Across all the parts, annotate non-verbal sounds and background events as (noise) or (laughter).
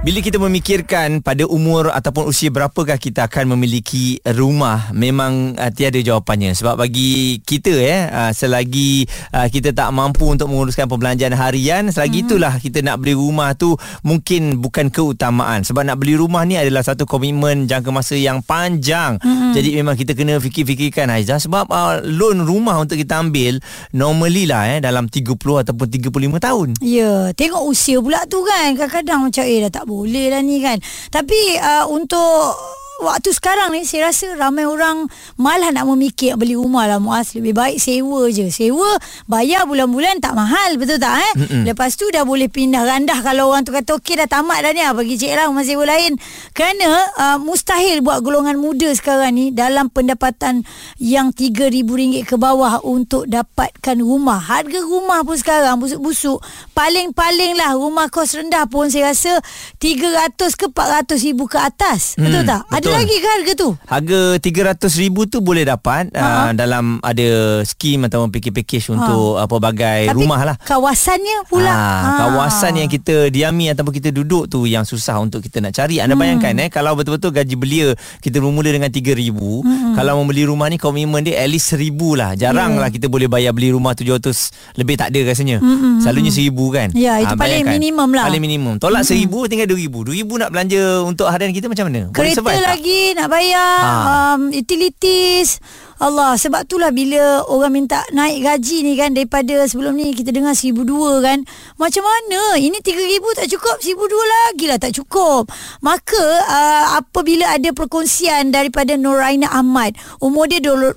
Bila kita memikirkan pada umur ataupun usia berapakah kita akan memiliki rumah memang uh, tiada jawapannya sebab bagi kita ya uh, selagi uh, kita tak mampu untuk menguruskan perbelanjaan harian selagi hmm. itulah kita nak beli rumah tu mungkin bukan keutamaan sebab nak beli rumah ni adalah satu komitmen jangka masa yang panjang hmm. jadi memang kita kena fikir-fikirkan Aizah sebab uh, loan rumah untuk kita ambil normally lah eh dalam 30 ataupun 35 tahun Ya, tengok usia pula tu kan. Kadang-kadang macam eh dah tak boleh lah ni kan. Tapi uh, untuk waktu sekarang ni saya rasa ramai orang malah nak memikir beli rumah lah Muaz. Lebih baik sewa je. Sewa bayar bulan-bulan tak mahal betul tak eh? Mm-mm. Lepas tu dah boleh pindah randah kalau orang tu kata okey dah tamat dah ni ah, bagi cik lah rumah sewa lain. Kerana uh, mustahil buat golongan muda sekarang ni dalam pendapatan yang RM3,000 ke bawah untuk dapatkan rumah. Harga rumah pun sekarang busuk-busuk. Paling-paling lah rumah kos rendah pun saya rasa 300 ke 400 ribu ke atas. Betul Hmm, tak? Ada betul. lagi ke harga tu? Harga RM300,000 tu boleh dapat uh, dalam ada skim ataupun package-package untuk uh, pelbagai Tapi rumah lah. kawasannya pula. Ha, kawasan yang kita diami ataupun kita duduk tu yang susah untuk kita nak cari. Anda bayangkan eh kalau betul-betul gaji belia kita bermula dengan 3000, hmm. kalau membeli rumah ni komitmen dia at least 1000 lah. Jarang Ya. lah kita boleh bayar beli rumah 700 lebih tak ada rasanya. Hmm. Selalunya 1000 kan. Ya, itu paling bayangkan. minimum lah. Paling minimum. Tolak hmm. 1000 tinggal 2000. 2000 nak belanja untuk harian kita macam mana? Boleh Kereta survive tak? Lagi nak bayar Ha. um, Utilities Allah sebab itulah bila orang minta naik gaji ni kan daripada sebelum ni kita dengar RM1,200 kan macam mana? Ini RM3,000 tak cukup RM1,200 lagi lah tak cukup. Maka uh, apabila ada perkongsian daripada Noraina Ahmad umur dia 28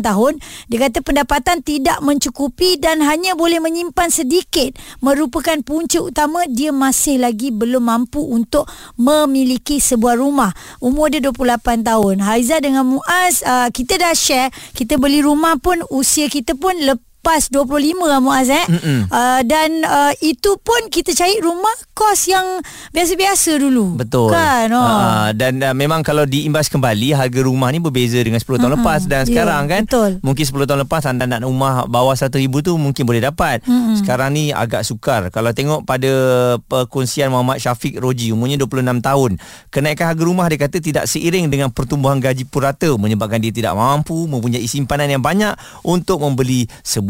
tahun dia kata pendapatan tidak mencukupi dan hanya boleh menyimpan sedikit merupakan punca utama dia masih lagi belum mampu untuk memiliki sebuah rumah. Umur dia 28 tahun. Haiza dengan Muaz uh, kita dah share kita beli rumah pun usia kita pun lepas 25 lah Muaz eh uh, dan uh, itu pun kita cari rumah kos yang biasa-biasa dulu Betul. kan oh. Uh, dan uh, memang kalau diimbas kembali harga rumah ni berbeza dengan 10 tahun Mm-mm. lepas dan Ya, sekarang kan betul. mungkin 10 tahun lepas anda nak rumah bawah 1000 tu mungkin boleh dapat. Mm-mm. Sekarang ni agak sukar. Kalau tengok pada perkongsian Muhammad Syafiq Roji umurnya 26 tahun, kenaikan harga rumah dia kata tidak seiring dengan pertumbuhan gaji purata menyebabkan dia tidak mampu mempunyai simpanan yang banyak untuk membeli sebuah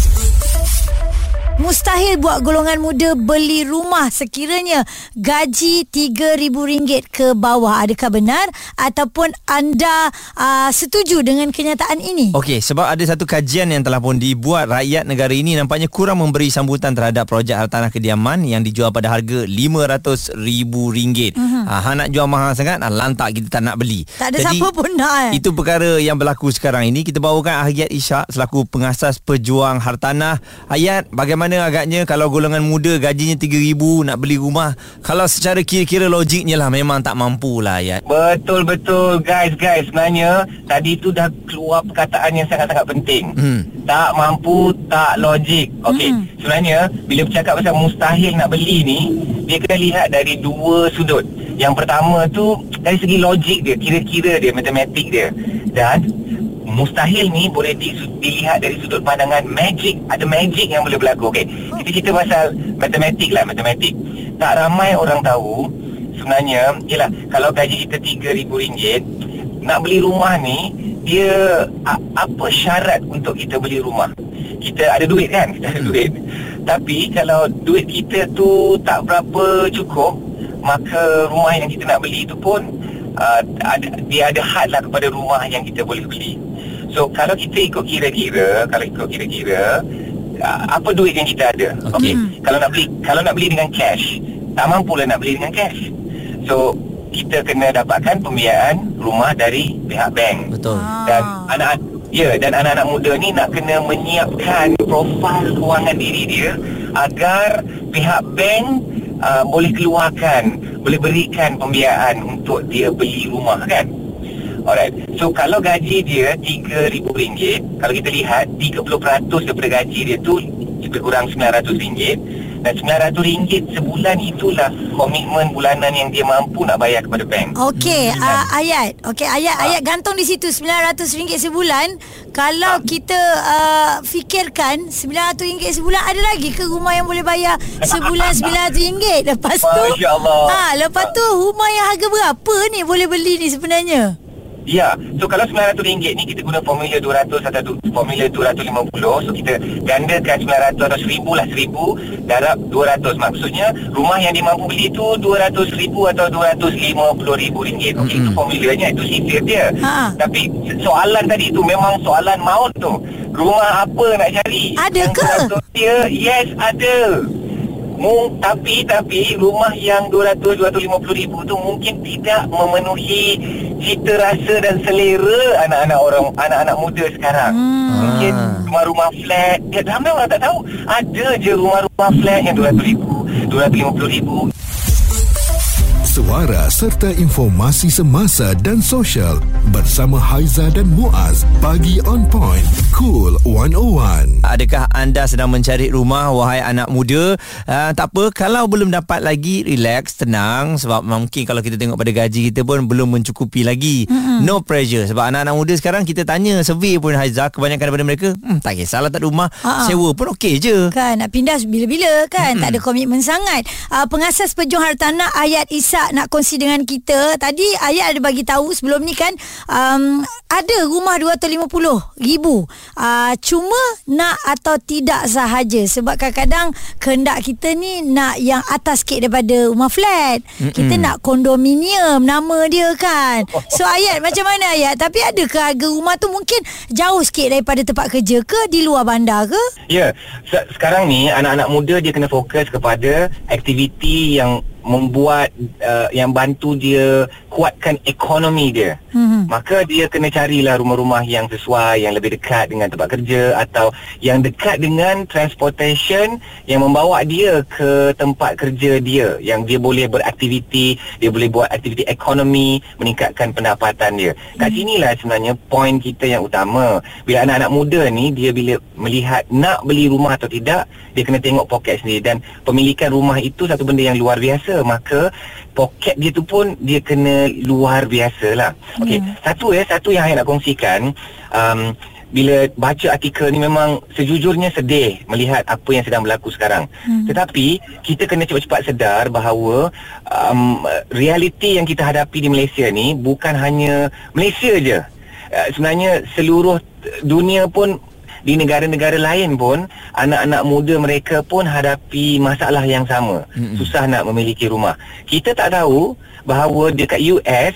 Mustahil buat golongan muda beli rumah sekiranya gaji RM3,000 ke bawah. Adakah benar ataupun anda uh, setuju dengan kenyataan ini? Okey, sebab ada satu kajian yang telah pun dibuat rakyat negara ini nampaknya kurang memberi sambutan terhadap projek hartanah kediaman yang dijual pada harga RM500,000. Uh-huh. Ha, hang nak jual mahal sangat, ah, lantak kita tak nak beli. Tak ada siapa pun nak, eh? Itu perkara yang berlaku sekarang ini. Kita bawakan Hayat Ishak selaku pengasas pejuang hartanah. Hayat, bagaimana agaknya kalau golongan muda gajinya RM3,000 nak beli rumah? Kalau secara kira-kira logiknya lah memang tak mampu lah Hayat. Betul betul guys guys sebenarnya tadi tu dah keluar perkataan yang sangat-sangat penting. Hmm. Tak mampu, tak logik. Okey. Hmm. Sebenarnya bila bercakap pasal mustahil nak beli ni, dia kena lihat dari dua sudut. Yang pertama tu dari segi logik dia, kira-kira dia, matematik dia. Dan mustahil ni boleh di, dilihat dari sudut pandangan magic. Ada magic yang boleh berlaku. Okey. Kita cerita pasal matematik lah, matematik. Tak ramai orang tahu sebenarnya ialah kalau gaji kita RM3,000 nak beli rumah ni dia a, apa syarat untuk kita beli rumah kita ada duit kan kita ada duit tapi kalau duit kita tu tak berapa cukup maka rumah yang kita nak beli tu pun uh, ada, dia ada had lah kepada rumah yang kita boleh beli so kalau kita ikut kira-kira kalau ikut kira-kira uh, apa duit yang kita ada? Okey. Kalau nak beli kalau nak beli dengan cash tak mampulah nak beli dengan cash. So kita kena dapatkan pembiayaan rumah dari pihak bank. Betul. dan anak ya dan anak-anak muda ni nak kena menyiapkan profil kewangan diri dia agar pihak bank uh, boleh keluarkan boleh berikan pembiayaan untuk dia beli rumah kan Alright. So kalau gaji dia RM3,000, kalau kita lihat 30% daripada gaji dia tu lebih kurang RM900 dan RM900 sebulan itulah komitmen bulanan yang dia mampu nak bayar kepada bank. Okey, uh, ayat. Okey, ayat Ah. ayat gantung di situ RM900 sebulan. Kalau kita uh, fikirkan RM900 sebulan ada lagi ke rumah yang boleh bayar sebulan (laughs) RM900? Lepas tu Masya Allah. Ha, lepas tu rumah yang harga berapa ni boleh beli ni sebenarnya? Ya, so kalau RM900 ni kita guna formula 200 atau du- formula 250 So kita gandakan 900 atau 1000 lah 1000 darab 200 Maksudnya rumah yang dia mampu beli tu 200 ribu atau 250 ribu ringgit Okey, itu formulanya, itu sifir dia Ha. Tapi soalan tadi tu memang soalan maut tu Rumah apa nak cari? Ada Yang ke? 200 dia, yes ada Mung, tapi tapi rumah yang 200 250 ribu tu mungkin tidak memenuhi cita rasa dan selera anak-anak orang anak-anak muda sekarang. Hmm. Mungkin rumah-rumah flat, ya ramai orang tak tahu. Ada je rumah-rumah flat yang 200 ribu, 250 ribu. Suara serta informasi semasa dan sosial bersama Haiza dan Muaz bagi on point cool 101. Adakah anda sedang mencari rumah wahai anak muda? Uh, tak apa kalau belum dapat lagi relax tenang sebab mungkin kalau kita tengok pada gaji kita pun belum mencukupi lagi. Mm-hmm. No pressure sebab anak-anak muda sekarang kita tanya survey pun Haiza kebanyakan daripada mereka hmm, tak kisahlah tak ada rumah Ha-ha. sewa pun okey je. Kan nak pindah bila-bila kan Hmm. tak ada komitmen sangat. Uh, pengasas Pejong Hartanah Ayat Isak nak kongsi dengan kita. Tadi Ayat ada bagi tahu sebelum ni kan um, ada rumah 250 ribu. Uh, cuma nak atau tidak sahaja sebab kadang-kadang kehendak kita ni nak yang atas sikit daripada rumah flat. Mm-mm. Kita nak kondominium nama dia kan. So Ayat (laughs) macam mana Ayat? Tapi ada ke harga rumah tu mungkin jauh sikit daripada tempat kerja ke di luar bandar ke? Ya, se- sekarang ni anak-anak muda dia kena fokus kepada aktiviti yang membuat uh, yang bantu dia kuatkan ekonomi dia. Mhm. Maka dia kena carilah rumah-rumah yang sesuai, yang lebih dekat dengan tempat kerja atau yang dekat dengan transportation yang membawa dia ke tempat kerja dia yang dia boleh beraktiviti, dia boleh buat aktiviti ekonomi, meningkatkan pendapatan dia. Kat sinilah sebenarnya poin kita yang utama. Bila anak-anak muda ni dia bila melihat nak beli rumah atau tidak, dia kena tengok poket sendiri dan pemilikan rumah itu satu benda yang luar biasa. Maka poket dia tu pun dia kena luar biasa lah. Okey, satu ya, satu yang saya nak kongsikan um, bila baca artikel ni memang sejujurnya sedih melihat apa yang sedang berlaku sekarang. Hmm. Tetapi kita kena cepat-cepat sedar bahawa um, realiti yang kita hadapi di Malaysia ni bukan hanya Malaysia je. Uh, sebenarnya seluruh dunia pun di negara-negara lain pun anak-anak muda mereka pun hadapi masalah yang sama. Mm-hmm. Susah nak memiliki rumah. Kita tak tahu bahawa dekat US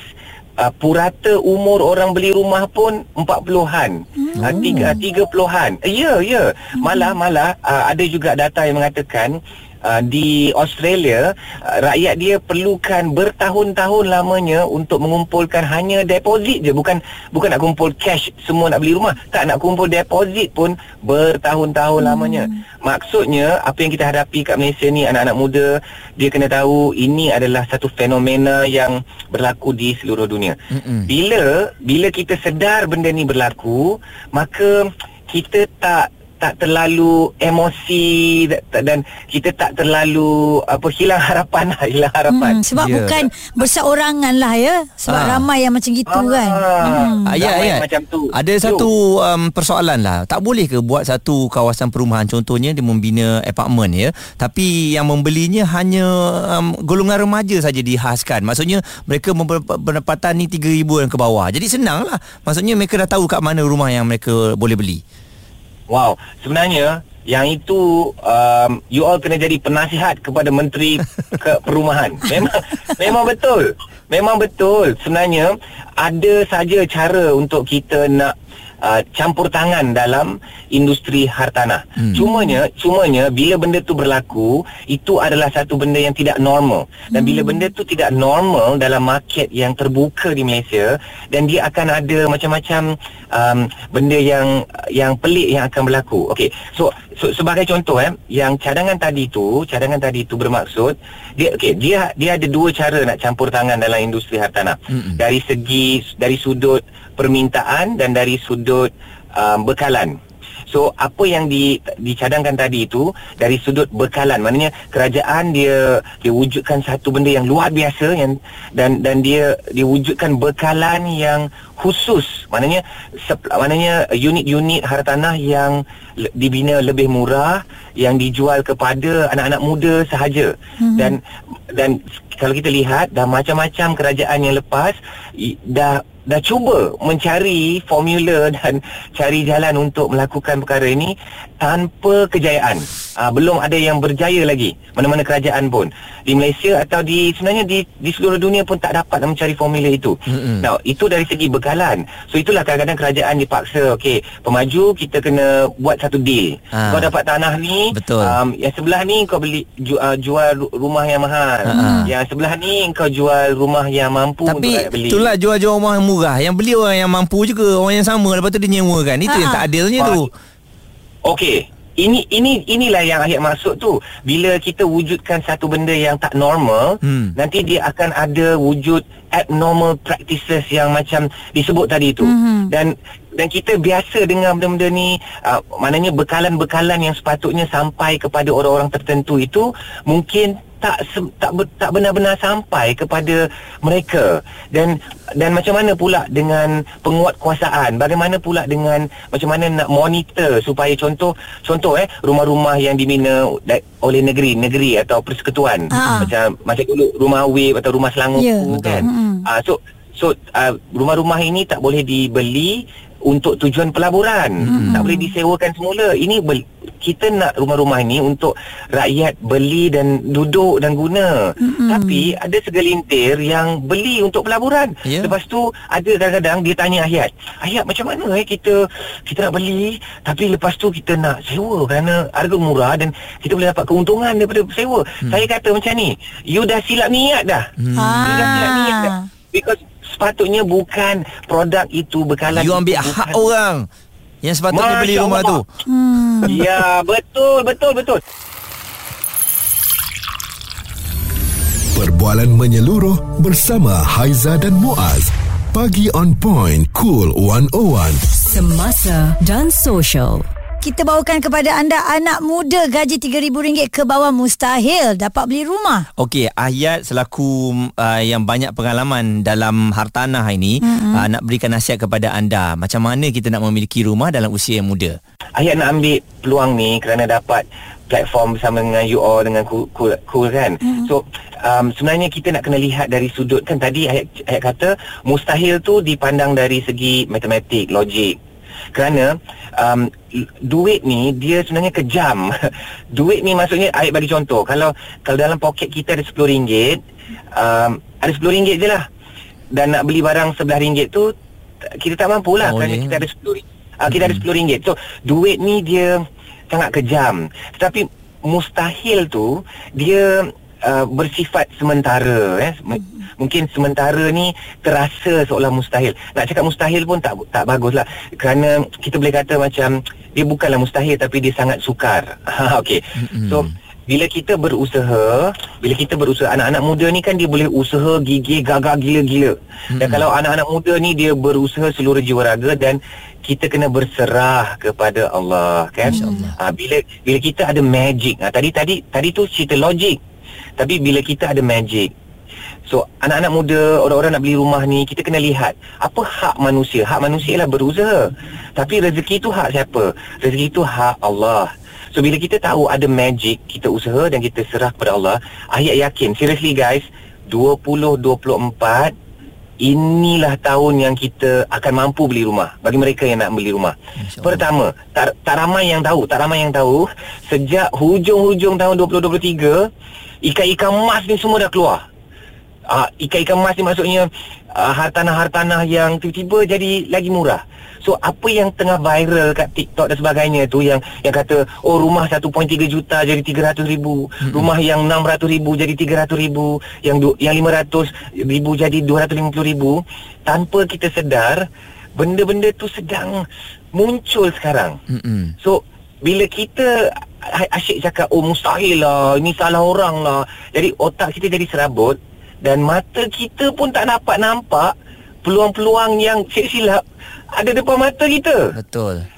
uh, purata umur orang beli rumah pun 40-an. Mm. Uh, tiga, 30-an. Ya, ya. Malah malah uh, ada juga data yang mengatakan Uh, di Australia uh, rakyat dia perlukan bertahun-tahun lamanya untuk mengumpulkan hanya deposit je bukan bukan nak kumpul cash semua nak beli rumah tak nak kumpul deposit pun bertahun-tahun hmm. lamanya maksudnya apa yang kita hadapi kat Malaysia ni anak-anak muda dia kena tahu ini adalah satu fenomena yang berlaku di seluruh dunia Mm-mm. bila bila kita sedar benda ni berlaku maka kita tak tak terlalu emosi da- dan kita tak terlalu apa hilang harapan lah hilang harapan. Hmm, sebab yeah. bukan berseorangan lah ya. Sebab Ah. ramai yang macam gitu kan. Hmm. Ayat, Ramai ayat. macam tu. Ada Yo. satu um, persoalan lah. Tak boleh ke buat satu kawasan perumahan contohnya dia membina apartmen ya, tapi yang membelinya hanya um, golongan remaja saja dihaskan. Maksudnya mereka berpendapatan ni 3000 yang ke bawah. Jadi senang lah. Maksudnya mereka dah tahu kat mana rumah yang mereka boleh beli. Wow, sebenarnya yang itu um, you all kena jadi penasihat kepada menteri (laughs) ke perumahan. Memang memang betul. Memang betul. Sebenarnya ada saja cara untuk kita nak uh, campur tangan dalam industri hartanah. Hmm. Cumanya cumanya bila benda tu berlaku, itu adalah satu benda yang tidak normal. Dan bila benda tu tidak normal dalam market yang terbuka di Malaysia dan dia akan ada macam-macam um, benda yang yang pelik yang akan berlaku. Okey. So so, sebagai contoh eh yang cadangan tadi tu cadangan tadi tu bermaksud dia okey dia dia ada dua cara nak campur tangan dalam industri hartanah Mm-mm. dari segi dari sudut permintaan dan dari sudut um, bekalan So apa yang di, dicadangkan tadi itu dari sudut bekalan. Maknanya kerajaan dia dia wujudkan satu benda yang luar biasa yang dan dan dia dia wujudkan bekalan yang khusus. Maknanya sep, maknanya unit-unit hartanah yang le, dibina lebih murah yang dijual kepada anak-anak muda sahaja. Hmm. dan dan kalau kita lihat dah macam-macam kerajaan yang lepas dah dah cuba mencari formula (laughs) dan cari jalan untuk melakukan perkara ini tanpa kejayaan. Aa, belum ada yang berjaya lagi mana-mana kerajaan pun di Malaysia atau di sebenarnya di di seluruh dunia pun tak dapat mencari formula itu. Mm-mm. Now, itu dari segi bekalan. So itulah kadang-kadang kerajaan dipaksa okey, pemaju kita kena buat satu deal. Ha. Kau dapat tanah ni, Betul. Um, yang sebelah ni kau beli ju, uh, jual ru- rumah yang mahal. Ha. Yang sebelah ni kau jual rumah yang mampu untuk Tapi rakyat beli. itulah jual-jual rumah yang murah Yang beli orang yang mampu juga Orang yang sama Lepas tu dia nyewa kan Itu yang Ha-ha. tak adilnya tu Okey. Ini ini inilah yang ayat maksud tu. Bila kita wujudkan satu benda yang tak normal, Hmm. nanti dia akan ada wujud abnormal practices yang macam disebut tadi tu. Mhm. Dan dan kita biasa dengar benda-benda ni uh, maknanya bekalan-bekalan yang sepatutnya sampai kepada orang-orang tertentu itu mungkin tak tak tak benar-benar sampai kepada mereka dan dan macam mana pula dengan penguatkuasaan bagaimana pula dengan macam mana nak monitor supaya contoh contoh eh rumah-rumah yang dibina oleh negeri negeri atau persekutuan Ah. macam macam dulu rumah wave atau rumah Selangor Ya, tu betul. kan Mm-mm. Ah so so uh, rumah-rumah ini tak boleh dibeli untuk tujuan pelaburan. Mm-mm. Tak boleh disewakan semula. Ini kita nak rumah-rumah ini untuk rakyat beli dan duduk dan guna. Mm-mm. Tapi ada segelintir yang beli untuk pelaburan. Ya. Lepas tu ada kadang-kadang dia tanya ayat. Ayat macam mana eh kita kita nak beli tapi lepas tu kita nak sewa kerana harga murah dan kita boleh dapat keuntungan daripada sewa. Hmm. Saya kata macam ni, you dah silap niat dah. Hmm. You dah silap niat dah. Ah. Because sepatutnya bukan produk itu bekalan You ambil hak orang Yang sepatutnya Masya beli rumah Allah. tu Hmm. Ya betul betul betul Perbualan menyeluruh bersama Haiza dan Muaz. Pagi on point, cool 101. Semasa dan social. Kita bawakan kepada anda anak muda gaji RM3,000 ke bawah mustahil dapat beli rumah. Okey, Ayat selaku uh, yang banyak pengalaman dalam hartanah ini mm-hmm. uh, nak berikan nasihat kepada anda macam mana kita nak memiliki rumah dalam usia yang muda. Ayat nak ambil peluang ni kerana dapat platform bersama dengan you all dengan cool, cool, cool kan. Hmm. So um, sebenarnya kita nak kena lihat dari sudut kan tadi ayat, ayat kata mustahil tu dipandang dari segi matematik, logik. Kerana um, duit ni dia sebenarnya kejam. (laughs) duit ni maksudnya ayat bagi contoh kalau kalau dalam poket kita ada RM10 um, ada RM10 je lah. Dan nak beli barang RM11 tu kita tak mampu lah Oh, kerana ya. kita ada RM10 uh, kita ada RM10. So duit ni dia sangat kejam. Tetapi mustahil tu dia uh, bersifat sementara eh. M- Mungkin sementara ni terasa seolah mustahil. Nak cakap mustahil pun tak tak baguslah. Kerana kita boleh kata macam dia bukanlah mustahil tapi dia sangat sukar. (laughs) Ha okey. So bila kita berusaha, bila kita berusaha anak-anak muda ni kan dia boleh usaha gigih gagah gila-gila. Dan kalau anak-anak muda ni dia berusaha seluruh jiwa raga dan kita kena berserah kepada Allah kan. Ha, bila bila kita ada magic. Ha, tadi tadi tadi tu cerita logik. Tapi bila kita ada magic So anak-anak muda Orang-orang nak beli rumah ni Kita kena lihat Apa hak manusia. Hak manusia ialah berusaha. Tapi rezeki tu hak siapa? Rezeki tu hak Allah. So bila kita tahu ada magic Kita usaha dan kita serah kepada Allah Ayat yakin. Seriously guys 2024 Inilah tahun yang kita akan mampu beli rumah. Bagi mereka yang nak beli rumah. Pertama tak, tak ramai yang tahu Tak ramai yang tahu Sejak hujung-hujung tahun 2023 Ikan-ikan emas ni semua dah keluar. Uh, Ikan-ikan emas ni maksudnya uh, Hartanah-hartanah yang tiba-tiba jadi lagi murah So apa yang tengah viral kat TikTok dan sebagainya tu Yang yang kata Oh rumah 1.3 juta jadi 300 ribu mm-hmm. Rumah yang 600 ribu jadi 300 ribu Yang du, yang 500 ribu jadi 250 ribu Tanpa kita sedar Benda-benda tu sedang muncul sekarang Mm-mm. So bila kita asyik cakap oh mustahil lah ini salah orang lah jadi otak kita jadi serabut dan mata kita pun tak dapat nampak peluang-peluang yang silap ada depan mata kita Betul.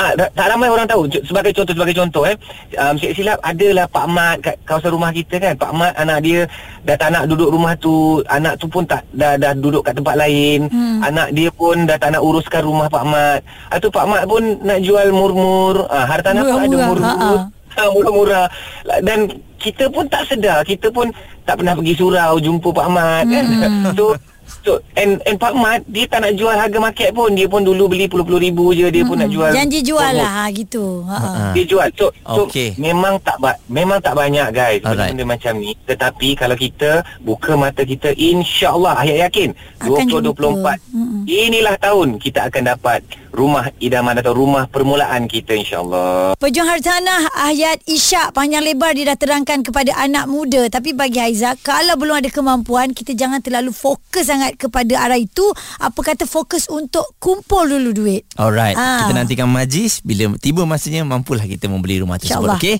Ah, tak, tak ramai orang tahu. Sebagai contoh, sebagai contoh eh. Um, silap silap adalah Pak Mat kat kawasan rumah kita kan. Pak Mat anak dia dah tak nak duduk rumah tu. Anak tu pun tak dah dah duduk kat tempat lain. Hmm. Anak dia pun dah tak nak uruskan rumah Pak Mat. Atau Pak Mat pun nak jual mur-mur. Ah, harta nafkah ada mur-mur. Ha, murah-murah. Dan kita pun tak sedar. Kita pun tak pernah pergi surau jumpa Pak Mat kan. (laughs) So So, and, and Pak Mat Dia tak nak jual harga market pun Dia pun dulu beli puluh-puluh ribu je Dia pun nak jual Janji jual promo. lah ha, gitu. Ha. ha. Ha. Dia jual So, so Okey. memang tak ba- memang tak banyak guys Alright. benda macam ni. Tetapi kalau kita buka mata kita insya-Allah ayat yakin Akan 2024 jumpa. Mm-mm. inilah tahun kita akan dapat rumah idaman atau rumah permulaan kita insya-Allah. Pejuang hartanah ayat Isyak panjang lebar dia dah terangkan kepada anak muda tapi bagi Haiza kalau belum ada kemampuan kita jangan terlalu fokus sangat kepada arah itu apa kata fokus untuk kumpul dulu duit Alright. Ah. Kita nantikan majlis bila tiba masanya mampulah kita membeli rumah tersebut. InsyaAllah. Okey.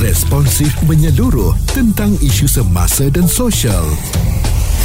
Responsif menyeluruh tentang isu semasa dan sosial.